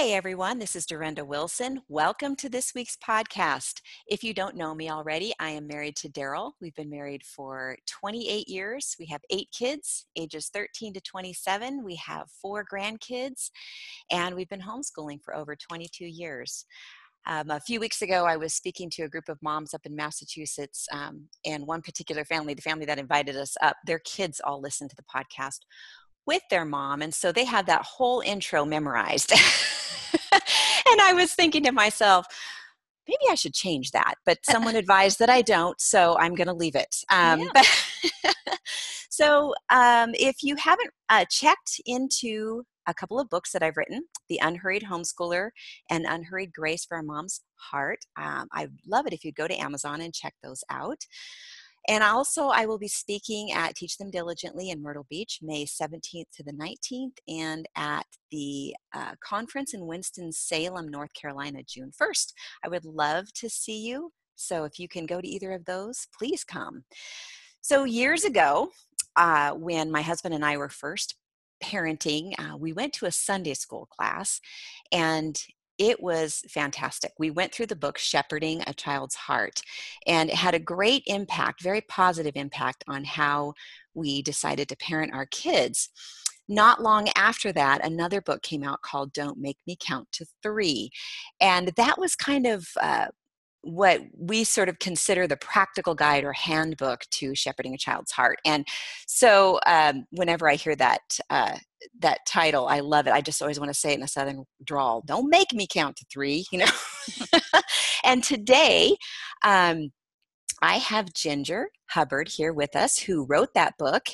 Hey everyone, this is Durenda Wilson. Welcome to this week's podcast. If you don't know me already, I am married to Daryl. We've been married for 28 years. We have eight kids, ages 13 to 27. We have four grandkids, and we've been homeschooling for over 22 years. Um, a few weeks ago, I was speaking to a group of moms up in Massachusetts, um, and one particular family, the family that invited us up, their kids all listened to the podcast with their mom, and so they had that whole intro memorized. and I was thinking to myself, maybe I should change that. But someone advised that I don't, so I'm going to leave it. Um, yeah. but so um, if you haven't uh, checked into a couple of books that I've written The Unhurried Homeschooler and Unhurried Grace for a Mom's Heart, um, I'd love it if you'd go to Amazon and check those out. And also, I will be speaking at Teach Them Diligently in Myrtle Beach, May 17th to the 19th, and at the uh, conference in Winston-Salem, North Carolina, June 1st. I would love to see you. So if you can go to either of those, please come. So, years ago, uh, when my husband and I were first parenting, uh, we went to a Sunday school class, and it was fantastic. We went through the book Shepherding a Child's Heart, and it had a great impact, very positive impact on how we decided to parent our kids. Not long after that, another book came out called Don't Make Me Count to Three. And that was kind of uh, what we sort of consider the practical guide or handbook to shepherding a child's heart. And so, um, whenever I hear that uh, that title, I love it. I just always want to say it in a southern drawl. Don't make me count to three, you know. and today, um, I have Ginger Hubbard here with us, who wrote that book.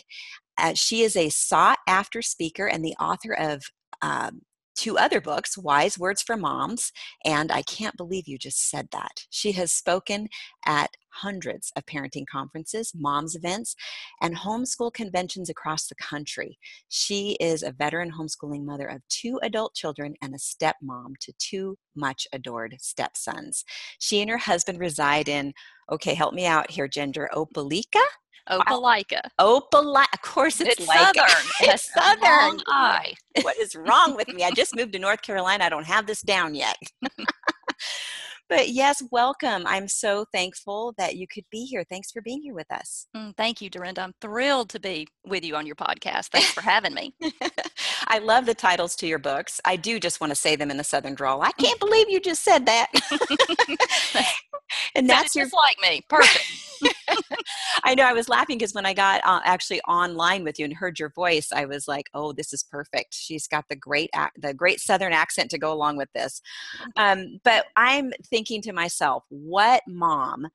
Uh, she is a sought after speaker and the author of um, two other books, Wise Words for Moms, and I Can't Believe You Just Said That. She has spoken at hundreds of parenting conferences, moms events, and homeschool conventions across the country. She is a veteran homeschooling mother of two adult children and a stepmom to two much adored stepsons. She and her husband reside in, okay, help me out here, Ginger, Opelika, Opelika. Opelika. Of course, it's, it's like southern. it's southern. eye. What is wrong with me? I just moved to North Carolina. I don't have this down yet. but yes, welcome. I'm so thankful that you could be here. Thanks for being here with us. Mm, thank you, Durenda. I'm thrilled to be with you on your podcast. Thanks for having me. I love the titles to your books. I do just want to say them in the Southern drawl. I can't believe you just said that. and that's just your... like me. Perfect. I know I was laughing because when I got uh, actually online with you and heard your voice, I was like, "Oh, this is perfect. She's got the great ac- the great Southern accent to go along with this." Um, but I'm thinking to myself, what mom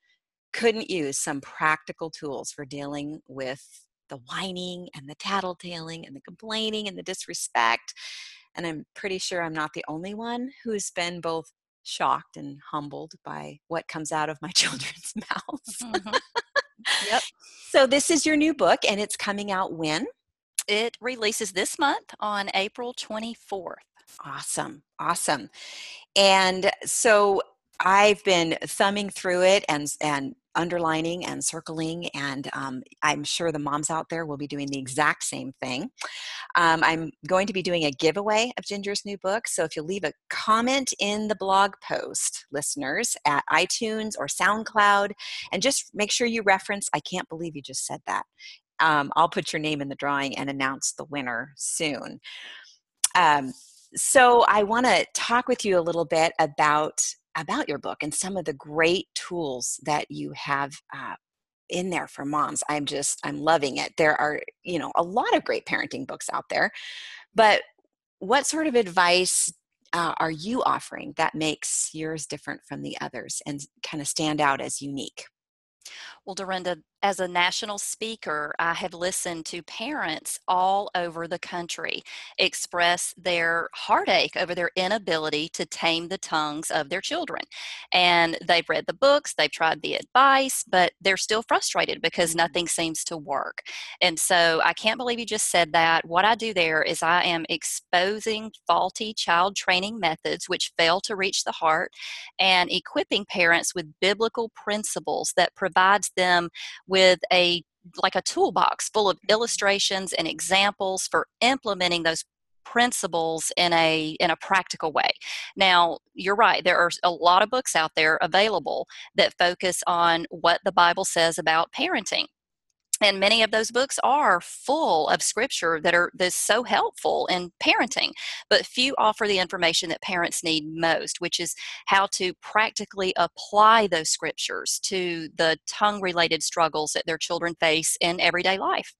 couldn't use some practical tools for dealing with the whining and the tattletaling and the complaining and the disrespect? And I'm pretty sure I'm not the only one who's been both shocked and humbled by what comes out of my children's mouths. Mm-hmm. Yep. so this is your new book and it's coming out when? It releases this month on April 24th. Awesome. Awesome. And so I've been thumbing through it and and underlining and circling, and um, I'm sure the moms out there will be doing the exact same thing. Um, I'm going to be doing a giveaway of Ginger's new book, so if you leave a comment in the blog post, listeners, at iTunes or SoundCloud, and just make sure you reference, I can't believe you just said that. Um, I'll put your name in the drawing and announce the winner soon. Um, so I want to talk with you a little bit about about your book and some of the great tools that you have uh, in there for moms i'm just i'm loving it. There are you know a lot of great parenting books out there but what sort of advice uh, are you offering that makes yours different from the others and kind of stand out as unique? Well, Durenda, as a national speaker, I have listened to parents all over the country express their heartache over their inability to tame the tongues of their children. And they've read the books, they've tried the advice, but they're still frustrated because mm-hmm. nothing seems to work. And so I can't believe you just said that. What I do there is I am exposing faulty child training methods which fail to reach the heart and equipping parents with biblical principles that provides them with a like a toolbox full of illustrations and examples for implementing those principles in a in a practical way. Now you're right there are a lot of books out there available that focus on what the bible says about parenting and many of those books are full of scripture that are that's so helpful in parenting but few offer the information that parents need most which is how to practically apply those scriptures to the tongue related struggles that their children face in everyday life.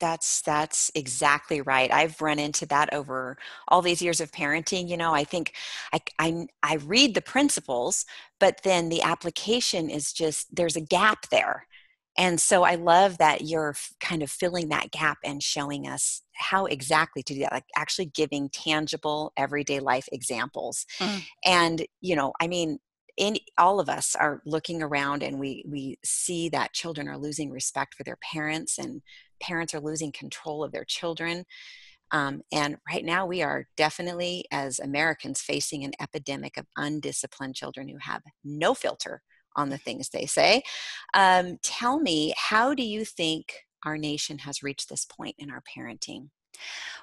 That's that's exactly right. I've run into that over all these years of parenting you know i think I, I i read the principles but then the application is just there's a gap there and so I love that you're kind of filling that gap and showing us how exactly to do that, like actually giving tangible everyday life examples. Mm. And, you know, I mean, in all of us are looking around and we we see that children are losing respect for their parents and parents are losing control of their children um, and right now we are definitely as americans facing an epidemic of undisciplined children who have no filter on the things they say. Um, tell me, how do you think our nation has reached this point in our parenting?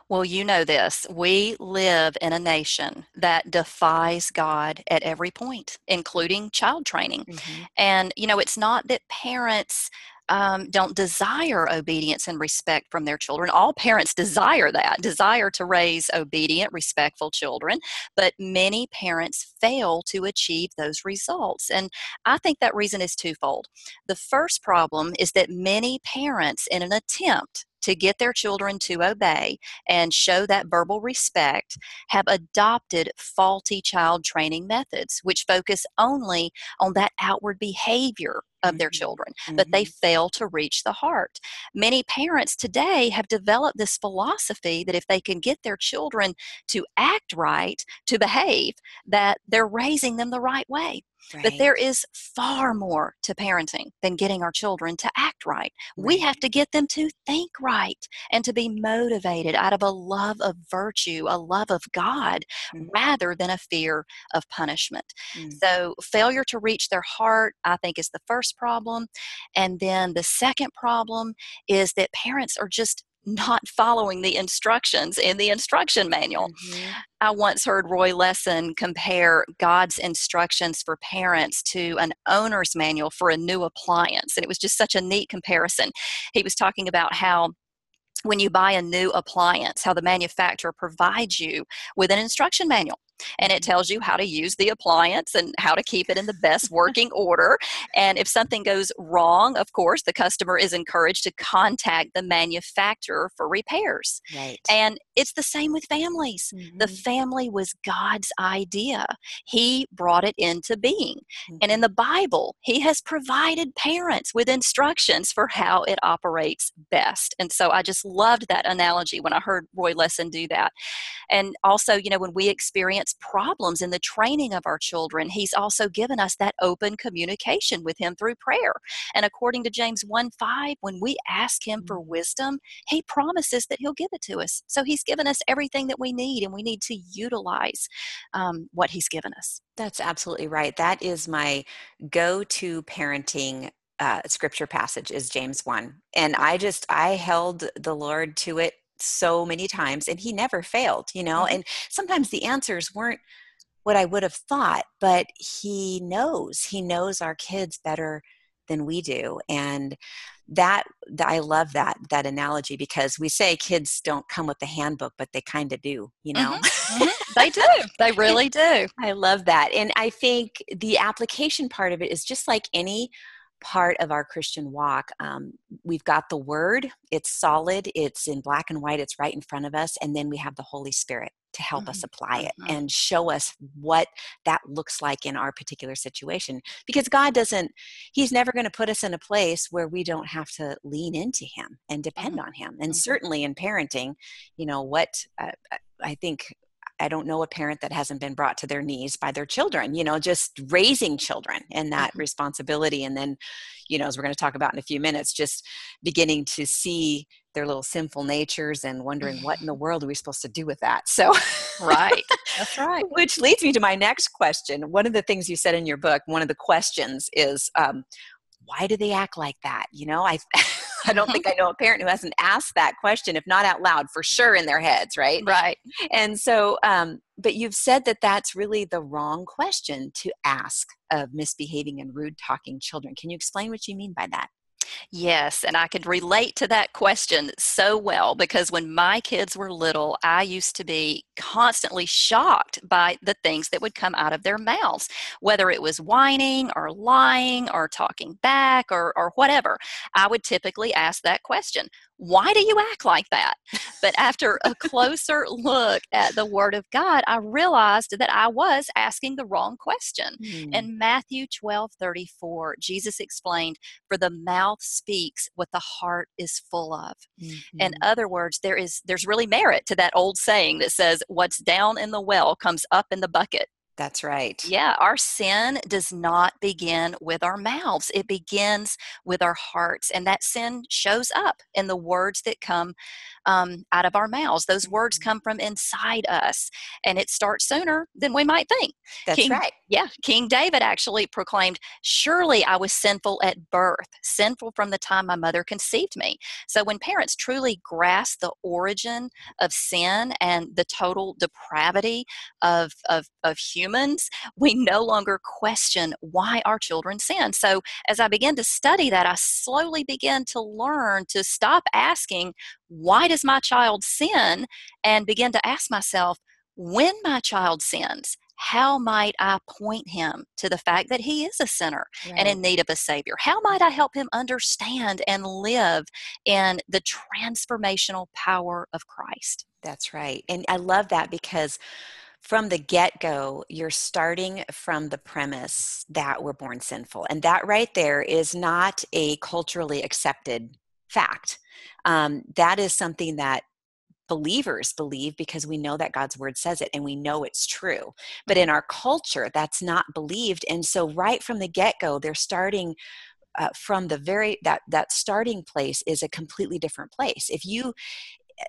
Well, you know this. We live in a nation that defies God at every point, including child training. Mm-hmm. And, you know, it's not that parents um, don't desire obedience and respect from their children. All parents desire that, desire to raise obedient, respectful children, but many parents fail to achieve those results. And I think that reason is twofold. The first problem is that many parents, in an attempt to get their children to obey and show that verbal respect have adopted faulty child training methods, which focus only on that outward behavior of their mm-hmm. children, mm-hmm. but they mm-hmm. fail to reach the heart. Many parents today have developed this philosophy that if they can get their children to act right, to behave, that they're raising them the right way. Right. But there is far more to parenting than getting our children to act right. right. We have to get them to think right and to be motivated out of a love of virtue, a love of God, mm. rather than a fear of punishment. Mm. So, failure to reach their heart, I think, is the first problem. And then the second problem is that parents are just not following the instructions in the instruction manual. Mm-hmm. I once heard Roy Lessin compare God's instructions for parents to an owner's manual for a new appliance. And it was just such a neat comparison. He was talking about how when you buy a new appliance, how the manufacturer provides you with an instruction manual and it tells you how to use the appliance and how to keep it in the best working order. And if something goes wrong, of course, the customer is encouraged to contact the manufacturer for repairs. Right. And it's the same with families. Mm-hmm. The family was God's idea, He brought it into being. Mm-hmm. And in mm-hmm. the Bible, He has provided parents with instructions for how it operates best. And so I just loved that analogy when I heard Roy Lessin do that. And also, you know, when we experience problems in the training of our children, He's also given us that open communication with Him through prayer. And according to James 1 5, when we ask Him for mm. wisdom, He promises that He'll give it to us. So He's given us everything that we need, and we need to utilize um, what He's given us. That's absolutely right. That is my go to parenting uh, scripture passage is James 1. And I just, I held the Lord to it so many times and he never failed you know mm-hmm. and sometimes the answers weren't what i would have thought but he knows he knows our kids better than we do and that i love that that analogy because we say kids don't come with the handbook but they kind of do you know mm-hmm. Mm-hmm. they do they really do i love that and i think the application part of it is just like any part of our Christian walk. Um, we've got the Word, it's solid, it's in black and white, it's right in front of us, and then we have the Holy Spirit to help mm-hmm. us apply it mm-hmm. and show us what that looks like in our particular situation. Because God doesn't, He's never going to put us in a place where we don't have to lean into Him and depend mm-hmm. on Him. And mm-hmm. certainly in parenting, you know, what uh, I think I don't know a parent that hasn't been brought to their knees by their children, you know, just raising children and that mm-hmm. responsibility. And then, you know, as we're going to talk about in a few minutes, just beginning to see their little sinful natures and wondering what in the world are we supposed to do with that. So, right. That's right. Which leads me to my next question. One of the things you said in your book, one of the questions is, um, why do they act like that? You know, I I don't think I know a parent who hasn't asked that question, if not out loud, for sure in their heads, right? Right. And so, um, but you've said that that's really the wrong question to ask of misbehaving and rude talking children. Can you explain what you mean by that? Yes, and I could relate to that question so well because when my kids were little, I used to be constantly shocked by the things that would come out of their mouths, whether it was whining or lying or talking back or, or whatever. I would typically ask that question why do you act like that? But after a closer look at the Word of God, I realized that I was asking the wrong question. Mm. In Matthew 12 34, Jesus explained, For the mouth speaks what the heart is full of. Mm-hmm. In other words, there is there's really merit to that old saying that says, What's down in the well comes up in the bucket. That's right. Yeah, our sin does not begin with our mouths. It begins with our hearts. And that sin shows up in the words that come um, out of our mouths. Those words mm-hmm. come from inside us. And it starts sooner than we might think. That's King, right. Yeah, King David actually proclaimed, Surely I was sinful at birth, sinful from the time my mother conceived me. So when parents truly grasp the origin of sin and the total depravity of, of, of human humans, we no longer question why our children sin. So as I began to study that, I slowly began to learn to stop asking, why does my child sin? And begin to ask myself, when my child sins, how might I point him to the fact that he is a sinner right. and in need of a Savior? How might I help him understand and live in the transformational power of Christ? That's right. And I love that because from the get go, you're starting from the premise that we're born sinful. And that right there is not a culturally accepted fact. Um, that is something that believers believe because we know that God's word says it and we know it's true. But in our culture, that's not believed. And so, right from the get go, they're starting. Uh, from the very that that starting place is a completely different place if you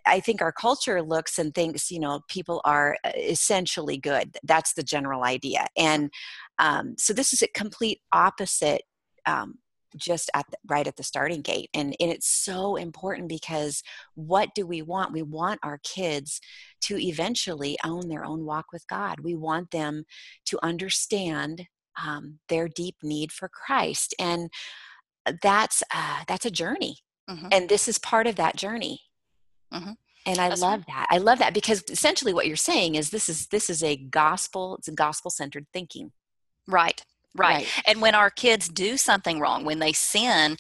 I think our culture looks and thinks, you know, people are uh, essentially good. That's the general idea. And um, so this is a complete opposite um, just at the, right at the starting gate and, and it's so important because what do we want we want our kids to eventually own their own walk with god we want them to understand um, their deep need for christ and uh, that's uh, that's a journey mm-hmm. and this is part of that journey Mm-hmm. And I That's love right. that. I love that because essentially what you're saying is this is this is a gospel. It's a gospel centered thinking. Right. Right. right. And when our kids do something wrong, when they sin,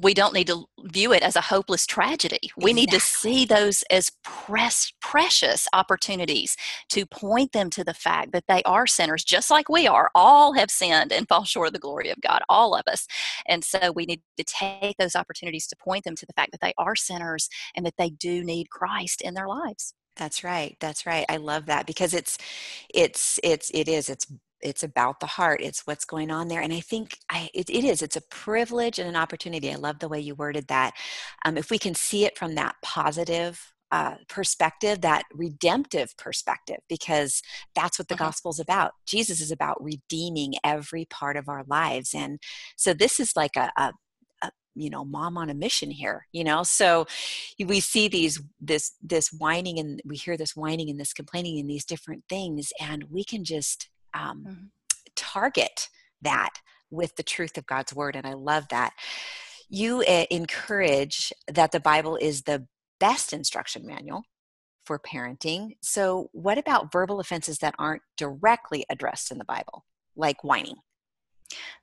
we don't need to view it as a hopeless tragedy. We need to see those as press, precious opportunities to point them to the fact that they are sinners, just like we are. All have sinned and fall short of the glory of God, all of us. And so we need to take those opportunities to point them to the fact that they are sinners and that they do need Christ in their lives. That's right. That's right. I love that because it's it's it's it is it's it's about the heart it's what's going on there and i think I, it, it is it's a privilege and an opportunity i love the way you worded that um, if we can see it from that positive uh, perspective that redemptive perspective because that's what the uh-huh. gospel is about jesus is about redeeming every part of our lives and so this is like a, a you know mom on a mission here you know so we see these this this whining and we hear this whining and this complaining and these different things and we can just um, mm-hmm. target that with the truth of God's word. And I love that. You uh, encourage that the Bible is the best instruction manual for parenting. So, what about verbal offenses that aren't directly addressed in the Bible, like whining?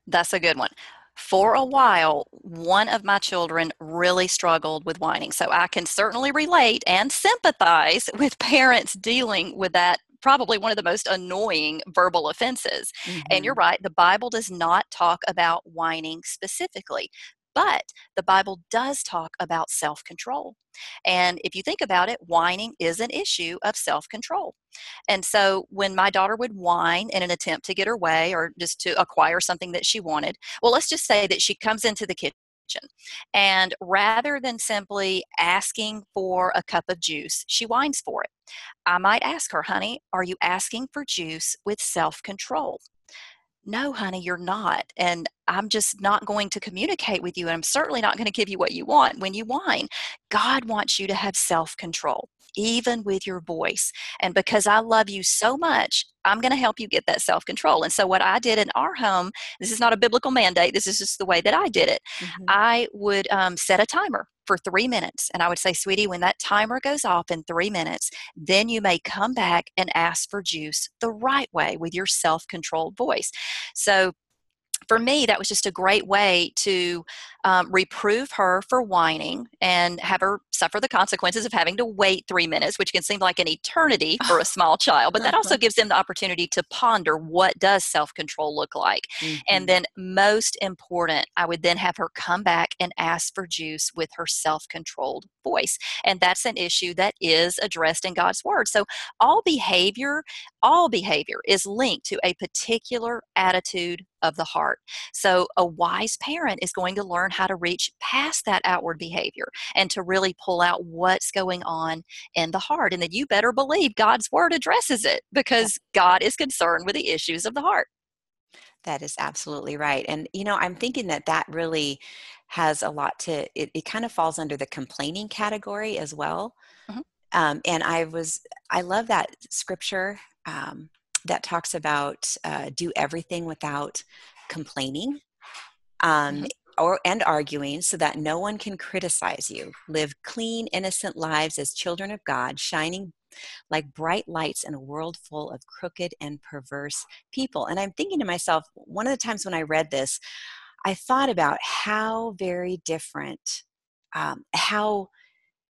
That's a good one. For a while, one of my children really struggled with whining. So I can certainly relate and sympathize with parents dealing with that probably one of the most annoying verbal offenses. Mm-hmm. And you're mm-hmm. right, the Bible does not talk about whining specifically. But the Bible does talk about self control. And if you think about it, whining is an issue of self control. And so when my daughter would whine in an attempt to get her way or just to acquire something that she wanted, well, let's just say that she comes into the kitchen and rather than simply asking for a cup of juice, she whines for it. I might ask her, honey, are you asking for juice with self control? No, honey, you're not. And I'm just not going to communicate with you. And I'm certainly not going to give you what you want when you whine. God wants you to have self control, even with your voice. And because I love you so much, I'm going to help you get that self control. And so, what I did in our home, this is not a biblical mandate, this is just the way that I did it. Mm-hmm. I would um, set a timer for three minutes. And I would say, sweetie, when that timer goes off in three minutes, then you may come back and ask for juice the right way with your self controlled voice. So, for me, that was just a great way to um, reprove her for whining and have her suffer the consequences of having to wait three minutes, which can seem like an eternity for a small child. But that also gives them the opportunity to ponder what does self-control look like. Mm-hmm. And then, most important, I would then have her come back and ask for juice with her self-controlled voice, and that's an issue that is addressed in God's word. So all behavior, all behavior is linked to a particular attitude of the heart. So, a wise parent is going to learn how to reach past that outward behavior and to really pull out what's going on in the heart. And then you better believe God's word addresses it because God is concerned with the issues of the heart. That is absolutely right. And, you know, I'm thinking that that really has a lot to, it, it kind of falls under the complaining category as well. Mm-hmm. Um, and I was, I love that scripture um, that talks about uh, do everything without complaining um, mm-hmm. Or and arguing so that no one can criticize you. Live clean innocent lives as children of god shining like bright lights in a world full of crooked and perverse people. And i'm thinking to myself one of the times when i read this i thought about how very different um, how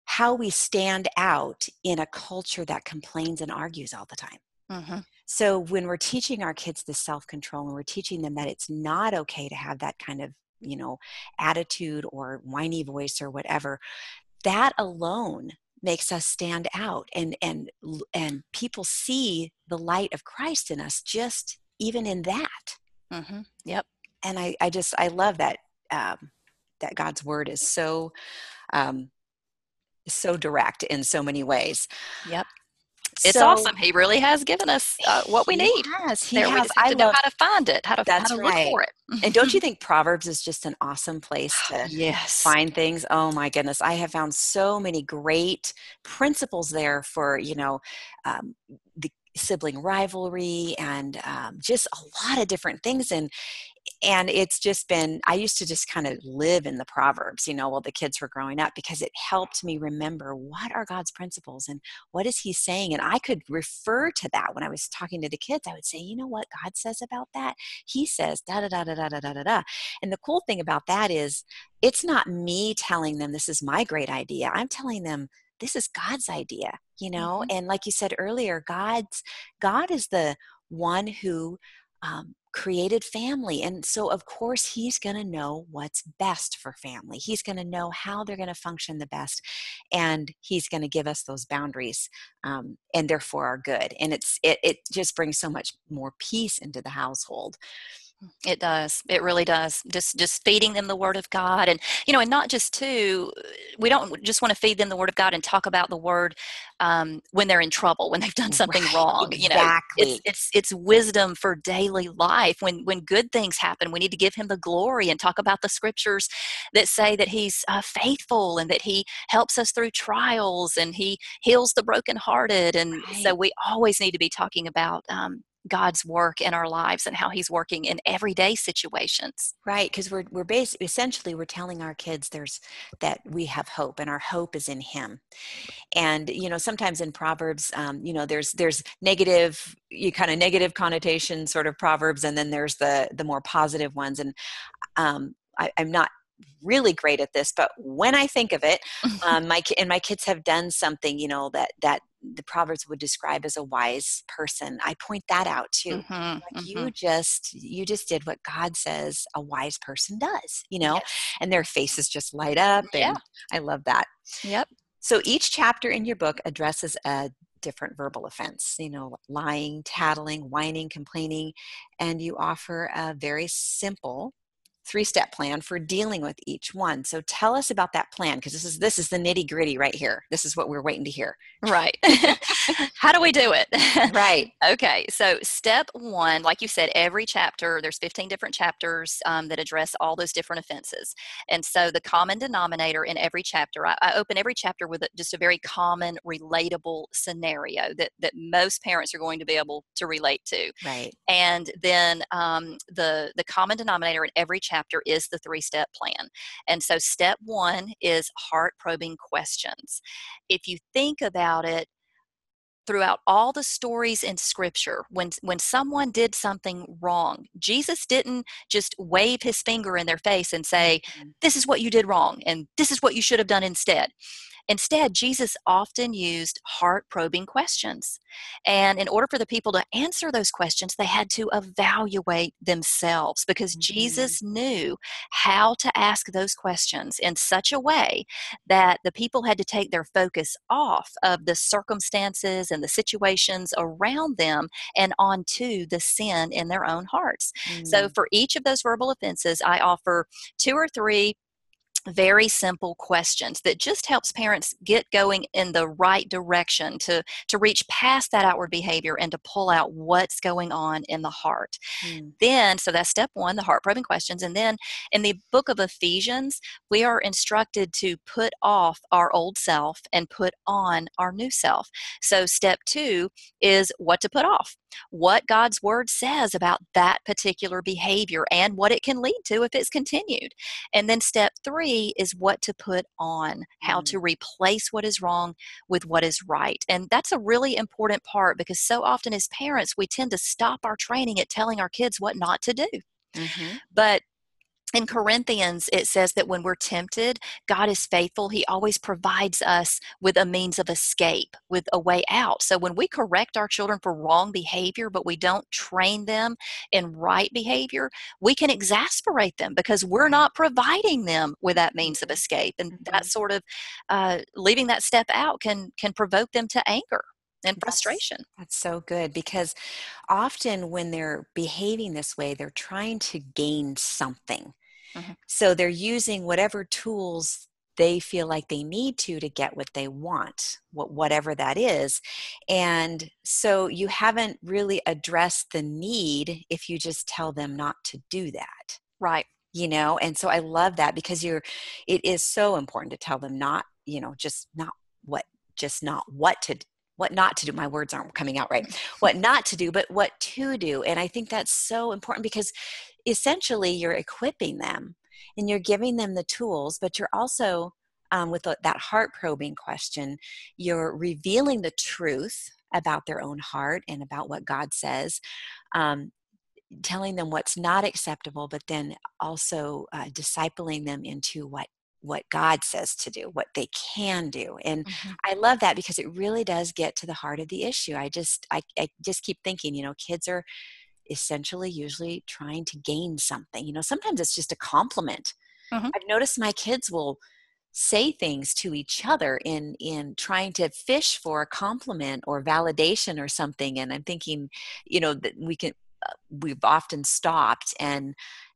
how we stand out in a culture that complains and argues all the time. Mm-hmm. So when we're teaching our kids the self-control and we're teaching them that it's not okay to have that kind of, you know, attitude or whiny voice or whatever, that alone makes us stand out and and and people see the light of Christ in us just even in that. Mm-hmm. Yep. And I I just I love that um, that God's word is so um, so direct in so many ways. Yep it's so, awesome. He really has given us uh, what we need. He there has. We just have I to know how to find it, how to, that's how to right. look for it. and don't you think Proverbs is just an awesome place to yes. find things? Oh my goodness, I have found so many great principles there for you know um, the sibling rivalry and um, just a lot of different things and and it's just been i used to just kind of live in the proverbs you know while the kids were growing up because it helped me remember what are god's principles and what is he saying? And i could refer to that when i was talking to the kids i would say you know what god says about that? He says da da da da da da da da. And the cool thing about that is it's not me telling them this is my great idea. I'm telling them this is god's idea you know? Mm-hmm. and like you said earlier god's god is the one who um, created family. And so, of course, he's going to know what's best for family. He's going to know how they're going to function the best. And he's going to give us those boundaries um, and therefore are good. And it's, it, it just brings so much more peace into the household. It does. It really does. Just just feeding them the word of God and you know, and not just to we don't just want to feed them the word of God and talk about the word um, when they're in trouble, when they've done something right, wrong. Exactly. You know, it's, it's it's wisdom for daily life. When when good things happen, we need to give him the glory and talk about the scriptures that say that he's uh, faithful and that he helps us through trials and he heals the brokenhearted. And right. so we always need to be talking about um, God's work in our lives and how He's working in everyday situations. Right, because we're we're basically essentially we're telling our kids there's that we have hope and our hope is in Him. And you know sometimes in Proverbs, um, you know there's there's negative you kind of negative connotation sort of proverbs, and then there's the the more positive ones. And um, I, I'm not really great at this but when i think of it um, my and my kids have done something you know that that the proverbs would describe as a wise person i point that out too mm-hmm, like mm-hmm. you just you just did what god says a wise person does you know yes. and their faces just light up and yeah. i love that yep so each chapter in your book addresses a different verbal offense you know lying tattling whining complaining and you offer a very simple three step plan for dealing with each one. So tell us about that plan because this is this is the nitty gritty right here. This is what we're waiting to hear. Right. How do we do it? right. Okay. So step one, like you said, every chapter there's 15 different chapters um, that address all those different offenses, and so the common denominator in every chapter, I, I open every chapter with a, just a very common, relatable scenario that that most parents are going to be able to relate to. Right. And then um, the the common denominator in every chapter is the three step plan. And so, step one is heart probing questions. If you think about it, throughout all the stories in scripture when when someone did something wrong jesus didn't just wave his finger in their face and say mm-hmm. this is what you did wrong and this is what you should have done instead Instead, Jesus often used heart probing questions. And in order for the people to answer those questions, they had to evaluate themselves because mm-hmm. Jesus knew how to ask those questions in such a way that the people had to take their focus off of the circumstances and the situations around them and onto the sin in their own hearts. Mm-hmm. So, mm. for each of those verbal offenses, I offer two or three very simple questions that just helps parents get going in the right direction to to reach past that outward behavior and to pull out what's going on in the heart. Mm. then so that's step one the heart probing questions and then in the book of ephesians we are instructed to put off our old self and put on our new self. So step two is what to put off what God's word says about that particular behavior and what it can lead to if it's continued. And then step three is what to put on, how mm. to replace what is wrong with what is right. And that's a really important part because so often as parents, we tend to stop our training at telling our kids what not to do. Mm-hmm. But in Corinthians, it says that when we're tempted, God is faithful. He always provides us with a means of escape, with a way out. So when we correct our children for wrong behavior, but we don't train them in right behavior, we can exasperate them because we're not providing them with that means of escape. And mm-hmm. that sort of uh, leaving that step out can can provoke them to anger and frustration. That's, that's, so good because often when they're behaving this way, they're trying to gain something. Mm-hmm. So they're using whatever tools they feel like they need to to get what they want whatever that is. And so you haven't really addressed the need if you just tell them not to do that right. you know? And so i love that because you're it is so important to tell them not you know just not what just not what to what not to do. My words aren't coming out right. What not to do but what to do. And i think that's so important because essentially you're equipping them and you're giving them the tools but you're also um, with that heart probing question you're revealing the truth about their own heart and about what god says um, telling them what's not acceptable but then also uh, discipling them into what what God says to do, what they can do. And mm-hmm. I love that because it really does get to the heart of the issue. I just I, I just keep thinking, you know, kids are essentially usually trying to gain something. You know, sometimes it's just a compliment. Mm-hmm. I've noticed my kids will say things to each other in in trying to fish for a compliment or validation or something and i'm thinking you know that we can uh, we've often stopped and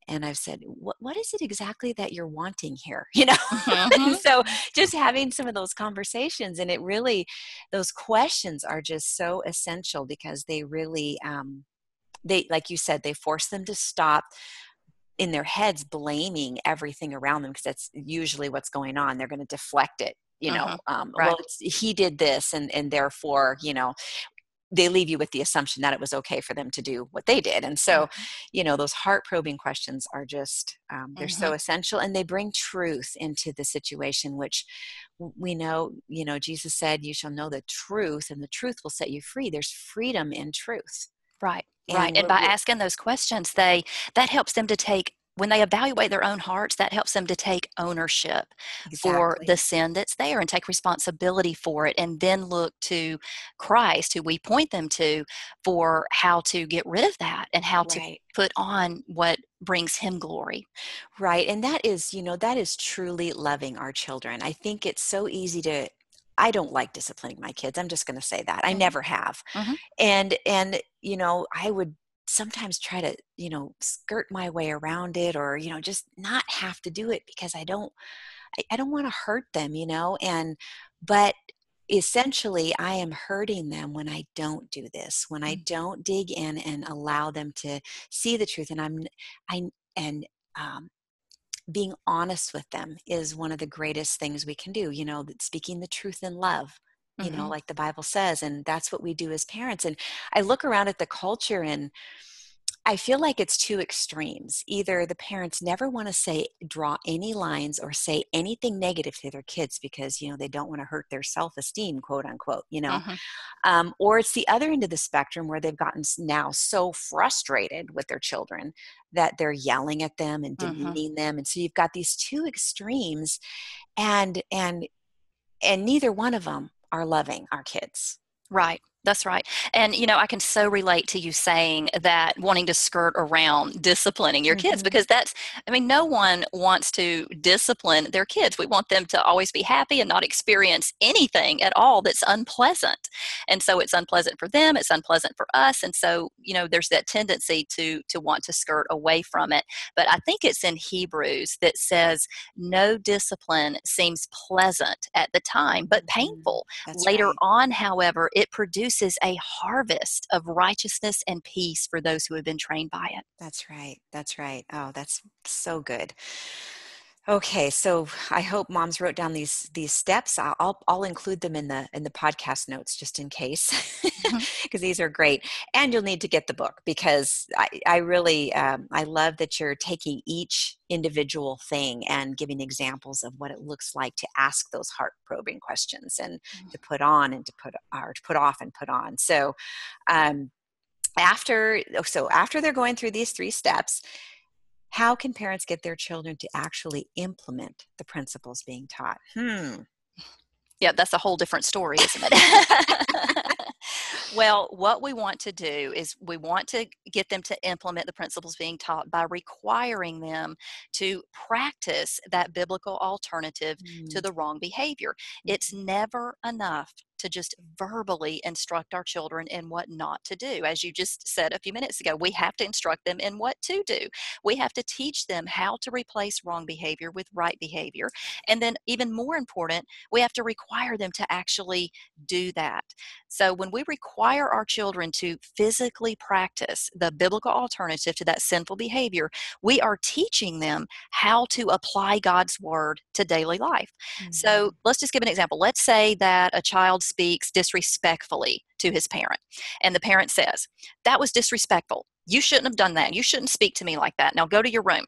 and I've said, what, what is it exactly that you're wanting here? You know? Mm-hmm. so just having some of those conversations and it really, those questions are just so essential because they really, um, they, like you said, they force them to stop in their heads blaming everything around them because that's usually what's going on. They're going to deflect it you know uh-huh. um, right. well he did this and and therefore you know they leave you with the assumption that it was okay for them to do what they did and so mm-hmm. you know those heart probing questions are just um, they're mm-hmm. so essential and they bring truth into the situation which we know you know jesus said you shall know the truth and the truth will set you free there's freedom in truth right right and by asking those questions they that helps them to take when they evaluate their own hearts, that helps them to take ownership exactly. for the sin that's there and take responsibility for it, and then look to Christ, who we point them to, for how to get rid of that and how right. to put on what brings Him glory. Right. And that is, you know, that is truly loving our children. I think it's so easy to I don't like disciplining my kids. I'm just going to say that. I mm-hmm. never have. Mm-hmm. And and you know, I would sometimes try to you know skirt my way around it or you know just not have to do it because i don't i, I don't want to hurt them you know and but essentially i am hurting them when i don't do this when i mm. don't dig in and allow them to see the truth and i'm i and um, being honest with them is one of the greatest things we can do you know speaking the truth in love you mm-hmm. know like the bible says and that's what we do as parents and i look around at the culture and I feel like it's two extremes. Either the parents never want to say, draw any lines or say anything negative to their kids because, you know, they don't want to hurt their self esteem, quote unquote, you know. Mm-hmm. Um, or it's the other end of the spectrum where they've gotten now so frustrated with their children that they're yelling at them and mm-hmm. demeaning mm-hmm. them. And so you've got these two extremes and, and, and neither one of them are loving our kids. Right. That's right. And, you know, I can so relate to you saying that wanting to skirt around disciplining your mm-hmm. kids because that's, I mean, no one wants to discipline their kids. We want them to always be happy and not experience anything at all that's unpleasant. And so it's unpleasant for them, it's unpleasant for us. And so, you know, there's that tendency to, to want to skirt away from it. But I think it's in Hebrews that says, no discipline seems pleasant at the time, but mm-hmm. painful. That's Later right. on, however, it produces produces a harvest of righteousness and peace for those who have been trained by it. That's right. That's right. Oh, that's so good. Okay, so I hope moms wrote down these these steps. I'll I'll include them in the in the podcast notes just in case, because mm-hmm. these are great. And you'll need to get the book because I I really um, I love that you're taking each individual thing and giving examples of what it looks like to ask those heart probing questions and mm-hmm. to put on and to put or to put off and put on. So, um, after so after they're going through these three steps how can parents get their children to actually implement the principles being taught? Hmm. Yeah, that's a whole different story, isn't it? well, what we want to do is we want to get them to implement the principles being taught by requiring them to practice that biblical alternative mm. to the wrong behavior. It's never enough to just verbally instruct our children in what not to do. As you just said a few minutes ago, we have to instruct them in what to do. We have to teach them how to replace wrong behavior with right behavior. And then, even more important, we have to require them to actually do that. So, when we require our children to physically practice the biblical alternative to that sinful behavior, we are teaching them how to apply God's word to daily life. Mm-hmm. So, let's just give an example. Let's say that a child speaks disrespectfully to his parent. And the parent says, That was disrespectful. You shouldn't have done that. You shouldn't speak to me like that. Now go to your room.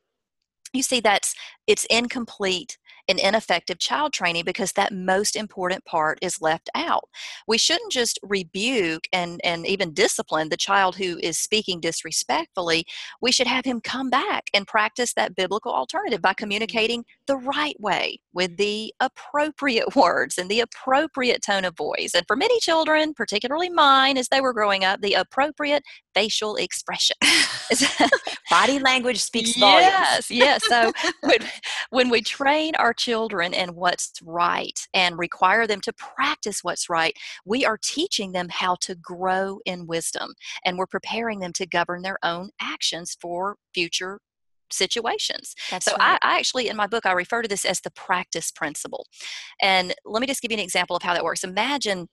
You see, that's it's incomplete and ineffective child training because that most important part is left out. We shouldn't just rebuke and, and even discipline the child who is speaking disrespectfully. We should have him come back and practice that biblical alternative by mm-hmm. communicating the right way with the appropriate words and the appropriate tone of voice. And for many children, particularly mine as they were growing up, the appropriate facial expression. Body language speaks volumes. Yes, yes. So when, when we train our children in what's right and require them to practice what's right, we are teaching them how to grow in wisdom and we're preparing them to govern their own actions for future situations. That's so right. I, I, actually in my book I refer to this as the practice principle. And let me just give you an example of how that works. Imagine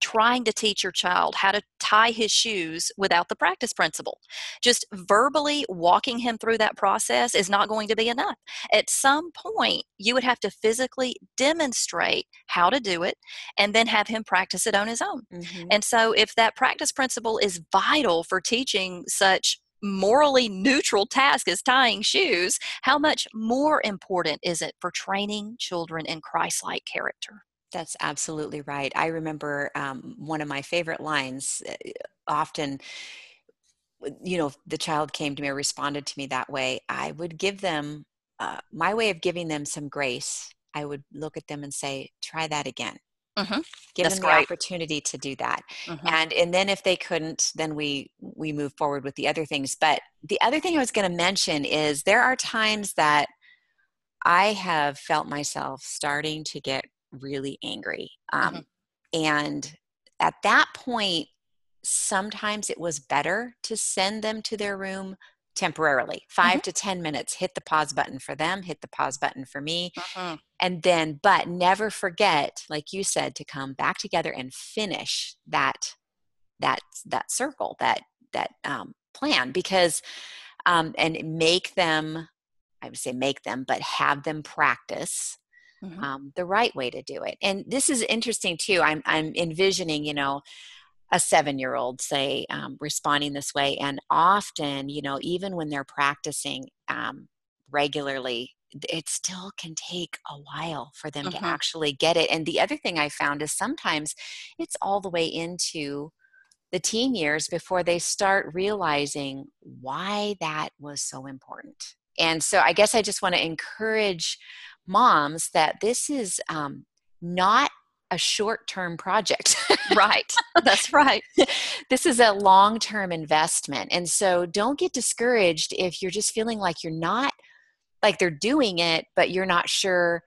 trying to teach your child how to tie his shoes without the practice principle. Just verbally walking him through that process is not going to be enough. At some point, you would have to physically demonstrate how to do it and then have him practice it on his own. Mm-hmm. And so, if that practice principle is vital for teaching such morally neutral task as tying shoes, how much more important is it for training children in Christ like character? That's absolutely right. I remember um, one of my favorite lines uh, often you know the child came to me or responded to me that way i would give them uh, my way of giving them some grace i would look at them and say try that again mm-hmm. give That's them the opportunity to do that mm-hmm. and and then if they couldn't then we we move forward with the other things but the other thing i was going to mention is there are times that i have felt myself starting to get really angry. Um, mm-hmm. And at that point, sometimes it was better to send them to their room temporarily 5 mm-hmm. to 10 minutes hit the pause button for them hit the pause button for me mm-hmm. and then but never forget like you said to come back together and finish that that that circle that that um, plan because um, and make them i would say make them but have them practice mm-hmm. um, the right way to do it and this is interesting too i'm i'm envisioning you know a seven year old say um, responding this way and often you know even when they're practicing um, regularly it still can take a while for them mm-hmm. to actually get it and the other thing i found is sometimes it's all the way into the teen years before they start realizing why that was so important and so i guess i just want to encourage moms that this is um, not a short term project. right. That's right. this is a long term investment. And so don't get discouraged if you're just feeling like you're not, like they're doing it, but you're not sure.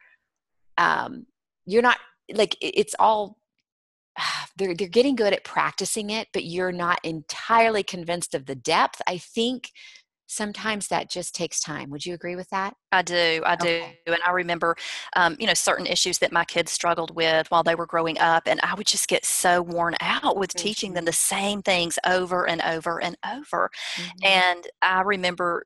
Um, you're not like it's all they're they're getting good at practicing it but you're not entirely convinced of the depth i think sometimes that just takes time. Would you agree with that? I do. I do. Okay. And I remember, um, you know, certain issues that my kids struggled with while they were growing up. And I would just get so worn out with mm-hmm. teaching them the same things over and over and over. Mm-hmm. And I remember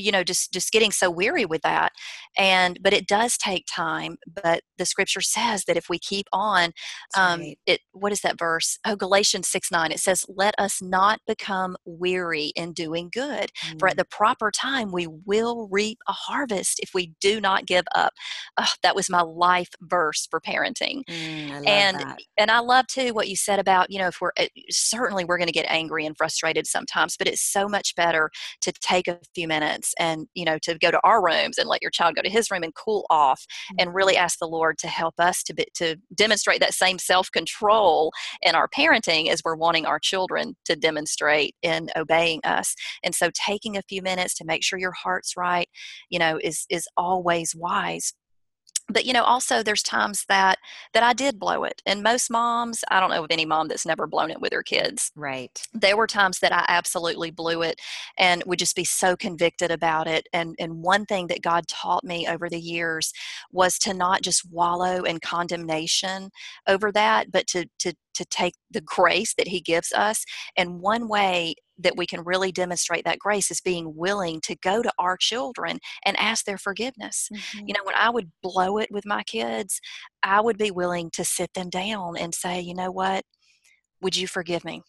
you know just just getting so weary with that and but it does take time but the scripture says that if we keep on um right. it what is that verse oh galatians 6 9 it says let us not become weary in doing good mm. for at mm. the proper time we will reap a harvest if we do not give up oh, that was my life verse for parenting mm, and that. and i love too what you said about you know if we're eh, certainly we're going to get angry and frustrated sometimes but it's so much better to take a few minutes and you know to go to our rooms and let your child go to his room and cool off mm-hmm. and really ask the lord to help us to be, to demonstrate that same self-control in our parenting as we're wanting our children to demonstrate in obeying us and so taking a few minutes to make sure your heart's right you know is is always wise but you know also there's times that that i did blow it and most moms i don't know of any mom that's never blown it with her kids. Right. There were times that i absolutely blew it and would just be so convicted about it and and one thing that god taught me over the years was to not just wallow in condemnation over that but to to to take the grace that he gives us and one way that we can really demonstrate that grace is being willing to go to our children and ask their forgiveness. Mm-hmm. You know, when I would blow it with my kids, I would be willing to sit them down and say, you know what? Would you forgive me?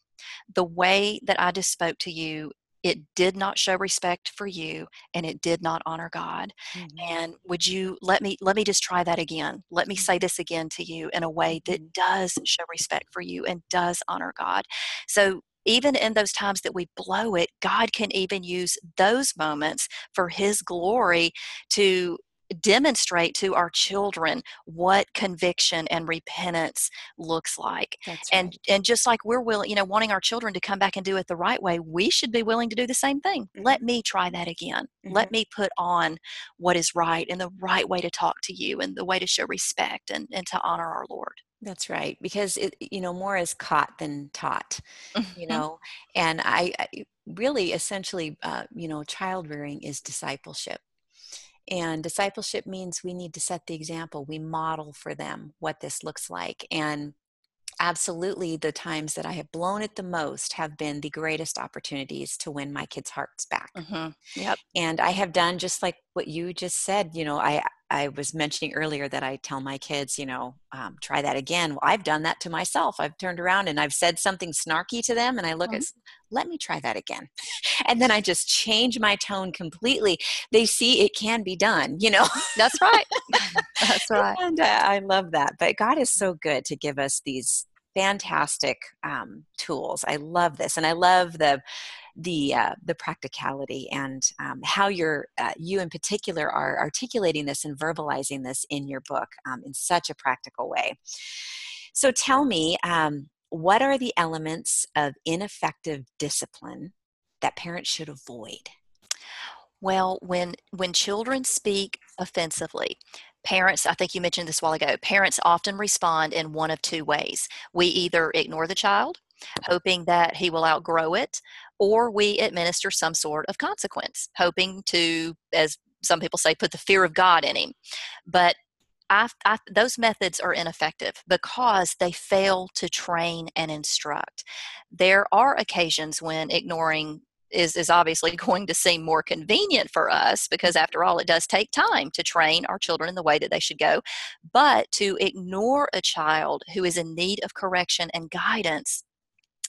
The way that I just spoke to you it did not show respect for you and it did not honor god mm-hmm. and would you let me let me just try that again let me say mm-hmm. this again to you in a way that mm-hmm. does show respect for you and does honor god so even in those times that we blow it, God can even use those moments for His glory to demonstrate to our children what conviction and repentance looks like. That's and and just like we're willing you know wanting our children to come back and do it the right way we should be willing to do the same thing. Mm-hmm. let me try that again. Mm-hmm. let me put on what is right and the right way to talk to you and the way to show respect and, and to honor our lord. That's right, because it, you know more is caught than taught, you mm-hmm. know, and I, I really essentially, uh, you know, child rearing is discipleship, and discipleship means we need to set the example. We model for them what this looks like, and absolutely the times that I have blown it the most have been the greatest opportunities to win my kids' hearts back. Mm-hmm. Yep. And I have done just like what you just said. You know, I I was mentioning earlier that I tell my kids, you know, um, try that again. Well, I've done that to myself. I've turned around and I've said something snarky to them, and I look mm-hmm. at, let me try that again, and then I just change my tone completely. They see it can be done. You know, that's right. that's right. And uh, I love that. But God is so good to give us these fantastic um, tools. I love this, and I love the the uh, the practicality and um, how you're uh, you in particular are articulating this and verbalizing this in your book um, in such a practical way. So tell me, um, what are the elements of ineffective discipline that parents should avoid? Well, when when children speak offensively, parents, I think you mentioned this while ago, parents often respond in one of two ways. We either ignore the child hoping that he will outgrow it, or we administer some sort of consequence, hoping to, as some people say, put the fear of God in him. But I, I, those methods are ineffective because they fail to train and instruct. There are occasions when ignoring is, is obviously going to seem more convenient for us because, after all, it does take time to train our children in the way that they should go. But to ignore a child who is in need of correction and guidance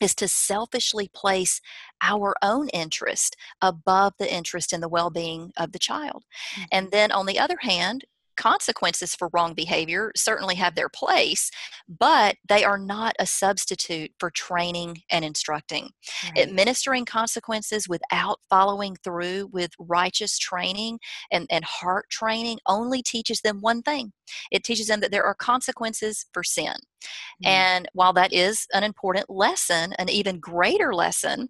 is to selfishly place our own interest above the interest in the well being of the child. Mm-hmm. And then, on the other hand, consequences for wrong behavior certainly have their place, but they are not a substitute for training and instructing. Right. Administering consequences without following through with righteous training and, and heart training only teaches them one thing it teaches them that there are consequences for sin. Mm. And while that is an important lesson, an even greater lesson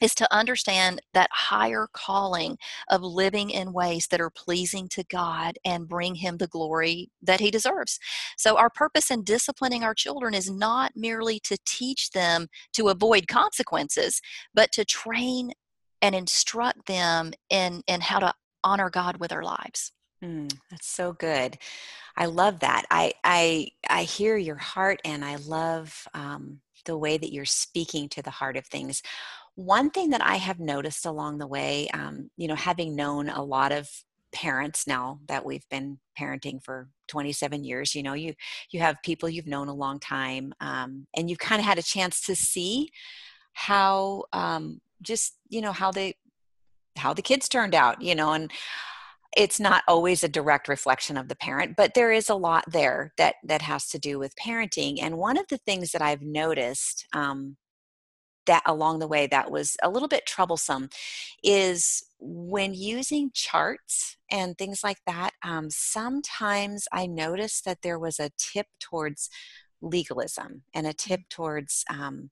is to understand that higher calling of living in ways that are pleasing to God and bring Him the glory that He deserves. So, our purpose in disciplining our children is not merely to teach them to avoid consequences, but to train and instruct them in, in how to honor God with our lives. Mm, that's so good. I love that. I I I hear your heart, and I love um, the way that you're speaking to the heart of things. One thing that I have noticed along the way, um, you know, having known a lot of parents now that we've been parenting for 27 years you know you you have people you've known a long time um, and you've kind of had a chance to see how um, just you know how they how the kids turned out you know and it's not always a direct reflection of the parent but there is a lot there that that has to do with parenting and one of the things that i've noticed um, that along the way that was a little bit troublesome is when using charts and things like that um, sometimes i noticed that there was a tip towards legalism and a tip towards um,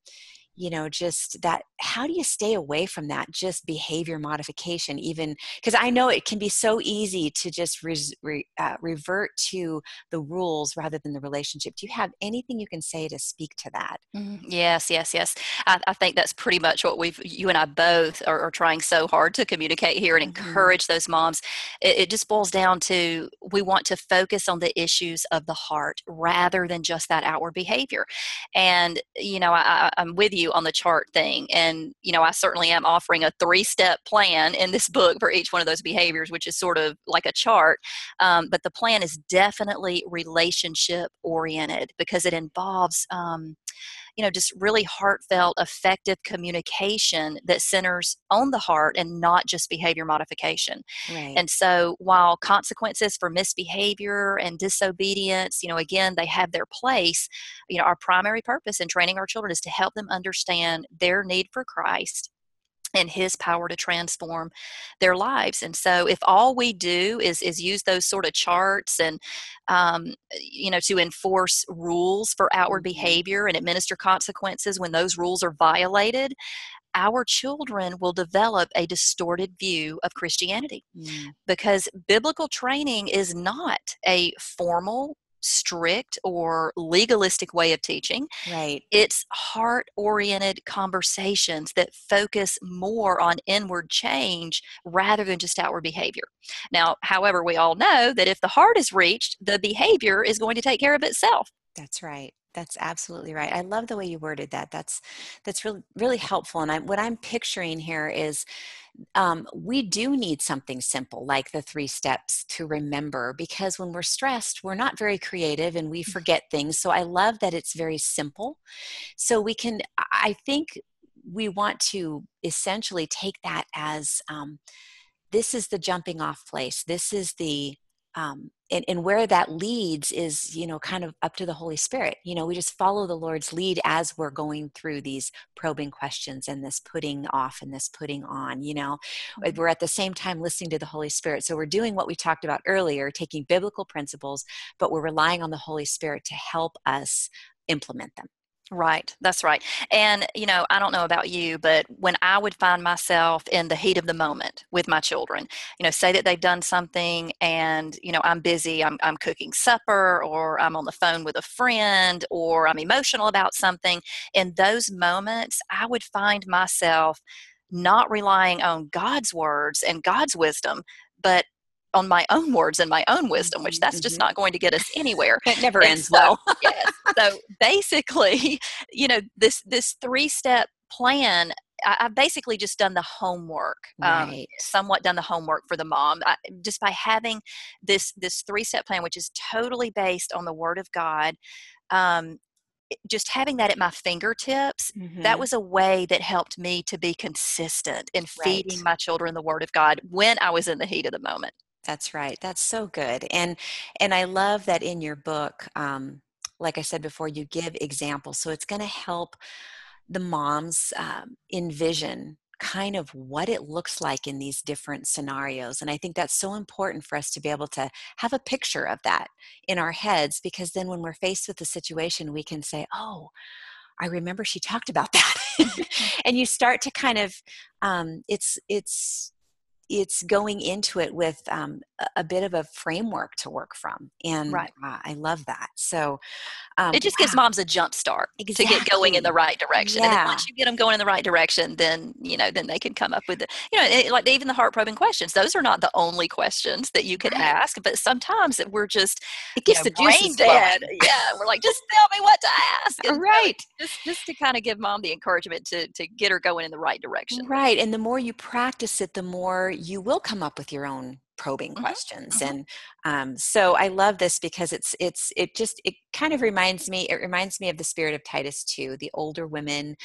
you know just that how do you stay away from that just behavior modification even because i know it can be so easy to just res, re, uh, revert to the rules rather than the relationship. Do you have anything you can say to speak to that? Mm, yes yes yes. I, I, think that's pretty much what we've you and i both are, are trying so hard to communicate here and mm-hmm. encourage those moms. It, it just boils down to we want to focus on the issues of the heart rather than just that outward behavior. And you know I, i'm with you on the chart thing. And, you know, I certainly am offering a three step plan in this book for each one of those behaviors, which is sort of like a chart. Um, but the plan is definitely relationship oriented because it involves, um, you know, just really heartfelt, effective communication that centers on the heart and not just behavior modification. Right. And so while consequences for misbehavior and disobedience, you know, again, they have their place, you know, our primary purpose in training our children is to help them understand their need for Christ and his power to transform their lives and so if all we do is is use those sort of charts and um, you know to enforce rules for outward mm-hmm. behavior and administer consequences when those rules are violated our children will develop a distorted view of Christianity mm. because biblical training is not a formal strict or legalistic way of teaching. Right. It's heart oriented conversations that focus more on inward change rather than just outward behavior. Now, however, we all know that if the heart is reached, the behavior is going to take care of itself. That's right that's absolutely right i love the way you worded that that's that's really really helpful and i what i'm picturing here is um, we do need something simple like the three steps to remember because when we're stressed we're not very creative and we mm. forget things. So i love that it's very simple. So we can i think we want to essentially take that as um, this is the jumping off place. This is the um, and, and where that leads is you know kind of up to the holy spirit. You know we just follow the lord's lead as we're going through these probing questions and this putting off and this putting on you know? Mm-hmm. we're at the same time listening to the holy spirit. So we're doing what we talked about earlier taking biblical principles but we're relying on the holy spirit to help us implement them Right, that's right. And, you know, I don't know about you, but when I would find myself in the heat of the moment with my children, you know, say that they've done something and, you know, I'm busy, I'm, I'm cooking supper, or I'm on the phone with a friend, or I'm emotional about something, in those moments, I would find myself not relying on God's words and God's wisdom, but on my own words and my own wisdom, which that's just mm-hmm. not going to get us anywhere. It never and ends so, well. yes. So basically, you know, this this three step plan. I, have basically just done the homework, um, right. somewhat done the homework for the mom, I, just by having this this three step plan, which is totally based on the Word of God. Um, just having that at my fingertips, mm-hmm. that was a way that helped me to be consistent in feeding right. my children the Word of God when I was in the heat of the moment. That's right. That's so good. And and I love that in your book, um, like I said before, you give examples. So it's going to help the moms um, envision kind of what it looks like in these different scenarios. And I think that's so important for us to be able to have a picture of that in our heads because then when we're faced with the situation, we can say, oh, I remember she talked about that. and you start to kind of, um, it's, it's, it's going into it with um, a bit of a framework to work from and right. uh, i love that so um, it just gives moms a jump start exactly. to get going in the right direction yeah. and then once you get them going in the right direction then you know then they can come up with the you know it, like even the heart probing questions those are not the only questions that you could right. ask but sometimes we're just it gets you know, the brain dead yeah we're like just tell me what to ask and right just just to kind of give mom the encouragement to to get her going in the right direction right and the more you practice it the more you will come up with your own probing mm-hmm. questions mm-hmm. and um, so i love this because it's it's it just it kind of reminds me it reminds me of the spirit of titus 2 the older women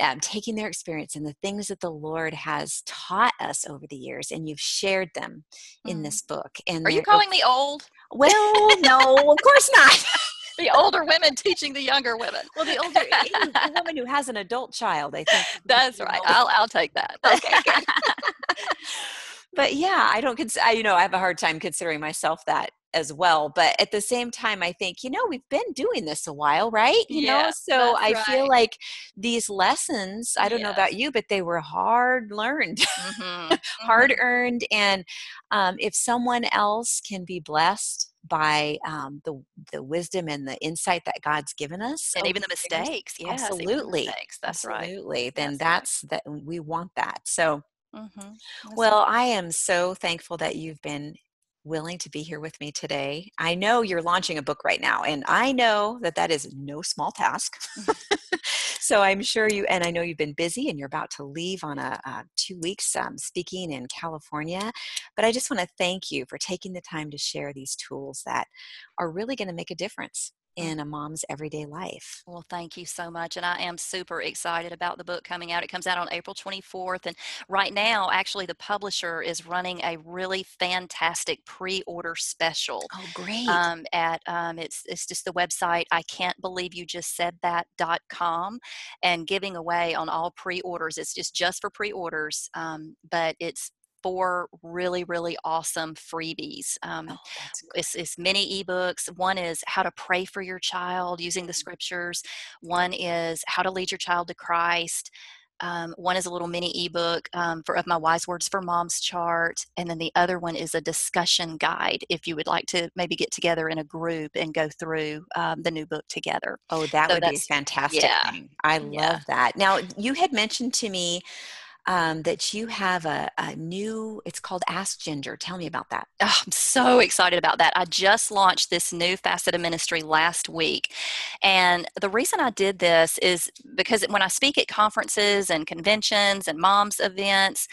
um, taking their experience and the things that the lord has taught us over the years and you've shared them in mm. this book and are you calling me old well no of course not the older women teaching the younger women. Well, the older the woman who has an adult child, I think. That's right. I'll I'll take that. Okay but yeah, I don't consider, you know, I have a hard time considering myself that as well. But at the same time, I think, you know, we've been doing this a while, right? You yeah, know, so I right. feel like these lessons, I don't know about you, but they were hard learned, mm-hmm. hard mm-hmm. earned. And um, if someone else can be blessed by um, the the wisdom and the insight that God's given us, and even the mistakes, yes, absolutely, mistakes. That's absolutely. Right. Then that's, that's right. that we want that. So Mm-hmm. Well, I am so thankful that you've been willing to be here with me today. I know you're launching a book right now, and I know that that is no small task. Mm-hmm. so I'm sure you, and I know you've been busy and you're about to leave on a, a two weeks um, speaking in California. But I just want to thank you for taking the time to share these tools that are really going to make a difference in a mom's everyday life. Well, thank you so much. And I am super excited about the book coming out. It comes out on April 24th. And right now, actually, the publisher is running a really fantastic pre order special. Oh, great. Um, at um, it's, it's just the website, I can't believe you just said that.com, and giving away on all pre orders. It's just, just for pre orders, um, but it's four really, really awesome freebies. Um, oh, it's, it's many ebooks. One is how to pray for your child using the scriptures. One is how to lead your child to Christ. Um, one is a little mini ebook um, for of my wise words for moms chart, and then the other one is a discussion guide. If you would like to maybe get together in a group and go through um, the new book together. Oh, that so would be fantastic. Yeah, thing. I love yeah. that. Now you had mentioned to me um, that you have a, a, new, it's called Ask Ginger. Tell me about that. Oh, I'm so excited about that. I just launched this new facet of ministry last week. And the reason I did this is because when I speak at conferences and conventions and moms events,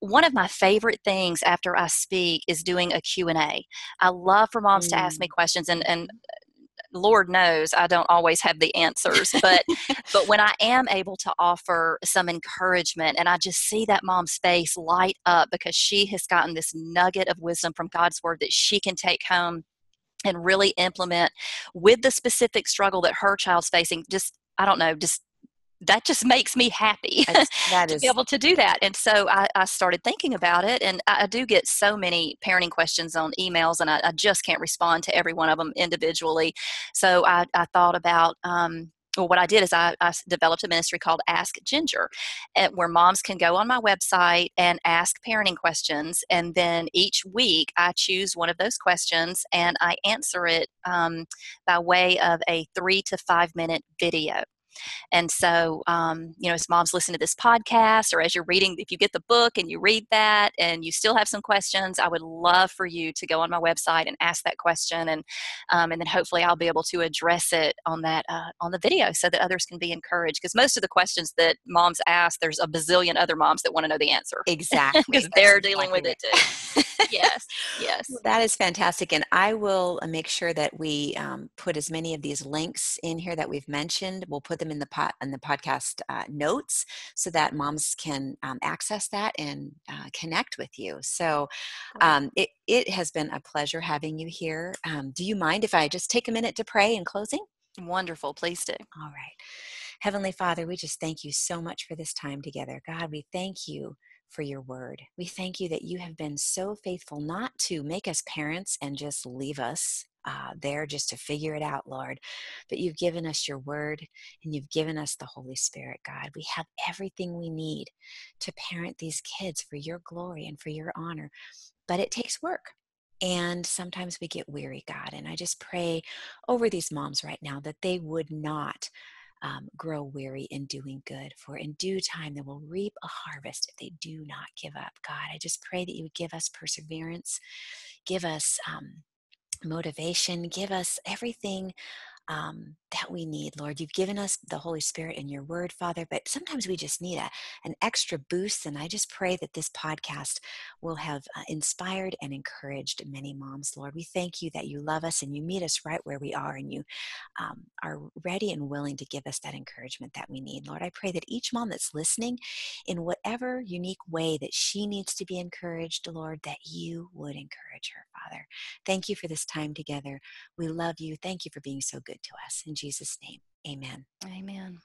one of my favorite things after I speak is doing a Q&A. I love for moms mm. to ask me mm. questions and, and Lord knows I don't always have the answers, but but when I am able to offer some encouragement and I just see that mom's face light up because she has gotten this nugget of wisdom from God's word that she can take home and really implement with the specific struggle that her child's facing just I don't know, just that just makes me happy that to is. be able to do that. And so I, I started thinking about it, and I, I, do get so many parenting questions on emails, and I, I, just can't respond to every one of them individually. So I, thought about um, well, what I did is I, I, developed a ministry called Ask Ginger, where moms can go on my website and ask parenting questions. And then each week I choose one of those questions and I answer it um, by way of a three to five minute video. And so, um, you know, as moms listen to this podcast or as you're reading, if you get the book and you read that and you still have some questions, I would love for you to go on my website and ask that question. And, um, and then hopefully I'll be able to address it on that, uh, on the video so that others can be encouraged. Because most of the questions that moms ask, there's a bazillion other moms that want to know the answer. Exactly. Because they're dealing with it too. yes. Yes. Well, that is fantastic. And I will uh, make sure that we um, put as many of these links in here that we've mentioned. We'll put them them in the pot in the podcast uh, notes so that moms can um, access that and uh, connect with you. So um, it it has been a pleasure having you here. Um, do you mind if I just take a minute to pray in closing? Wonderful, please do. All right. Heavenly Father, we just thank you so much for this time together. God, we thank you for your word. We thank you that you have been so faithful not to make us parents and just leave us uh, there just to figure it out, Lord. But you've given us your word and you've given us the Holy Spirit, God. We have everything we need to parent these kids for your glory and for your honor. But it takes work. And sometimes we get weary, God. And I just pray over these moms right now that they would not um, grow weary in doing good, for in due time they will reap a harvest if they do not give up. God, I just pray that you would give us perseverance, give us um, motivation, give us everything um, that we need, Lord. You've given us the Holy Spirit in your word, Father, but sometimes we just need a, an extra boost. And I just pray that this podcast will have uh, inspired and encouraged many moms, Lord. We thank you that you love us and you meet us right where we are and you um, are ready and willing to give us that encouragement that we need. Lord, I pray that each mom that's listening, in whatever unique way that she needs to be encouraged, Lord, that you would encourage her, Father. Thank you for this time together. We love you. Thank you for being so to us. In Jesus' name, amen. Amen.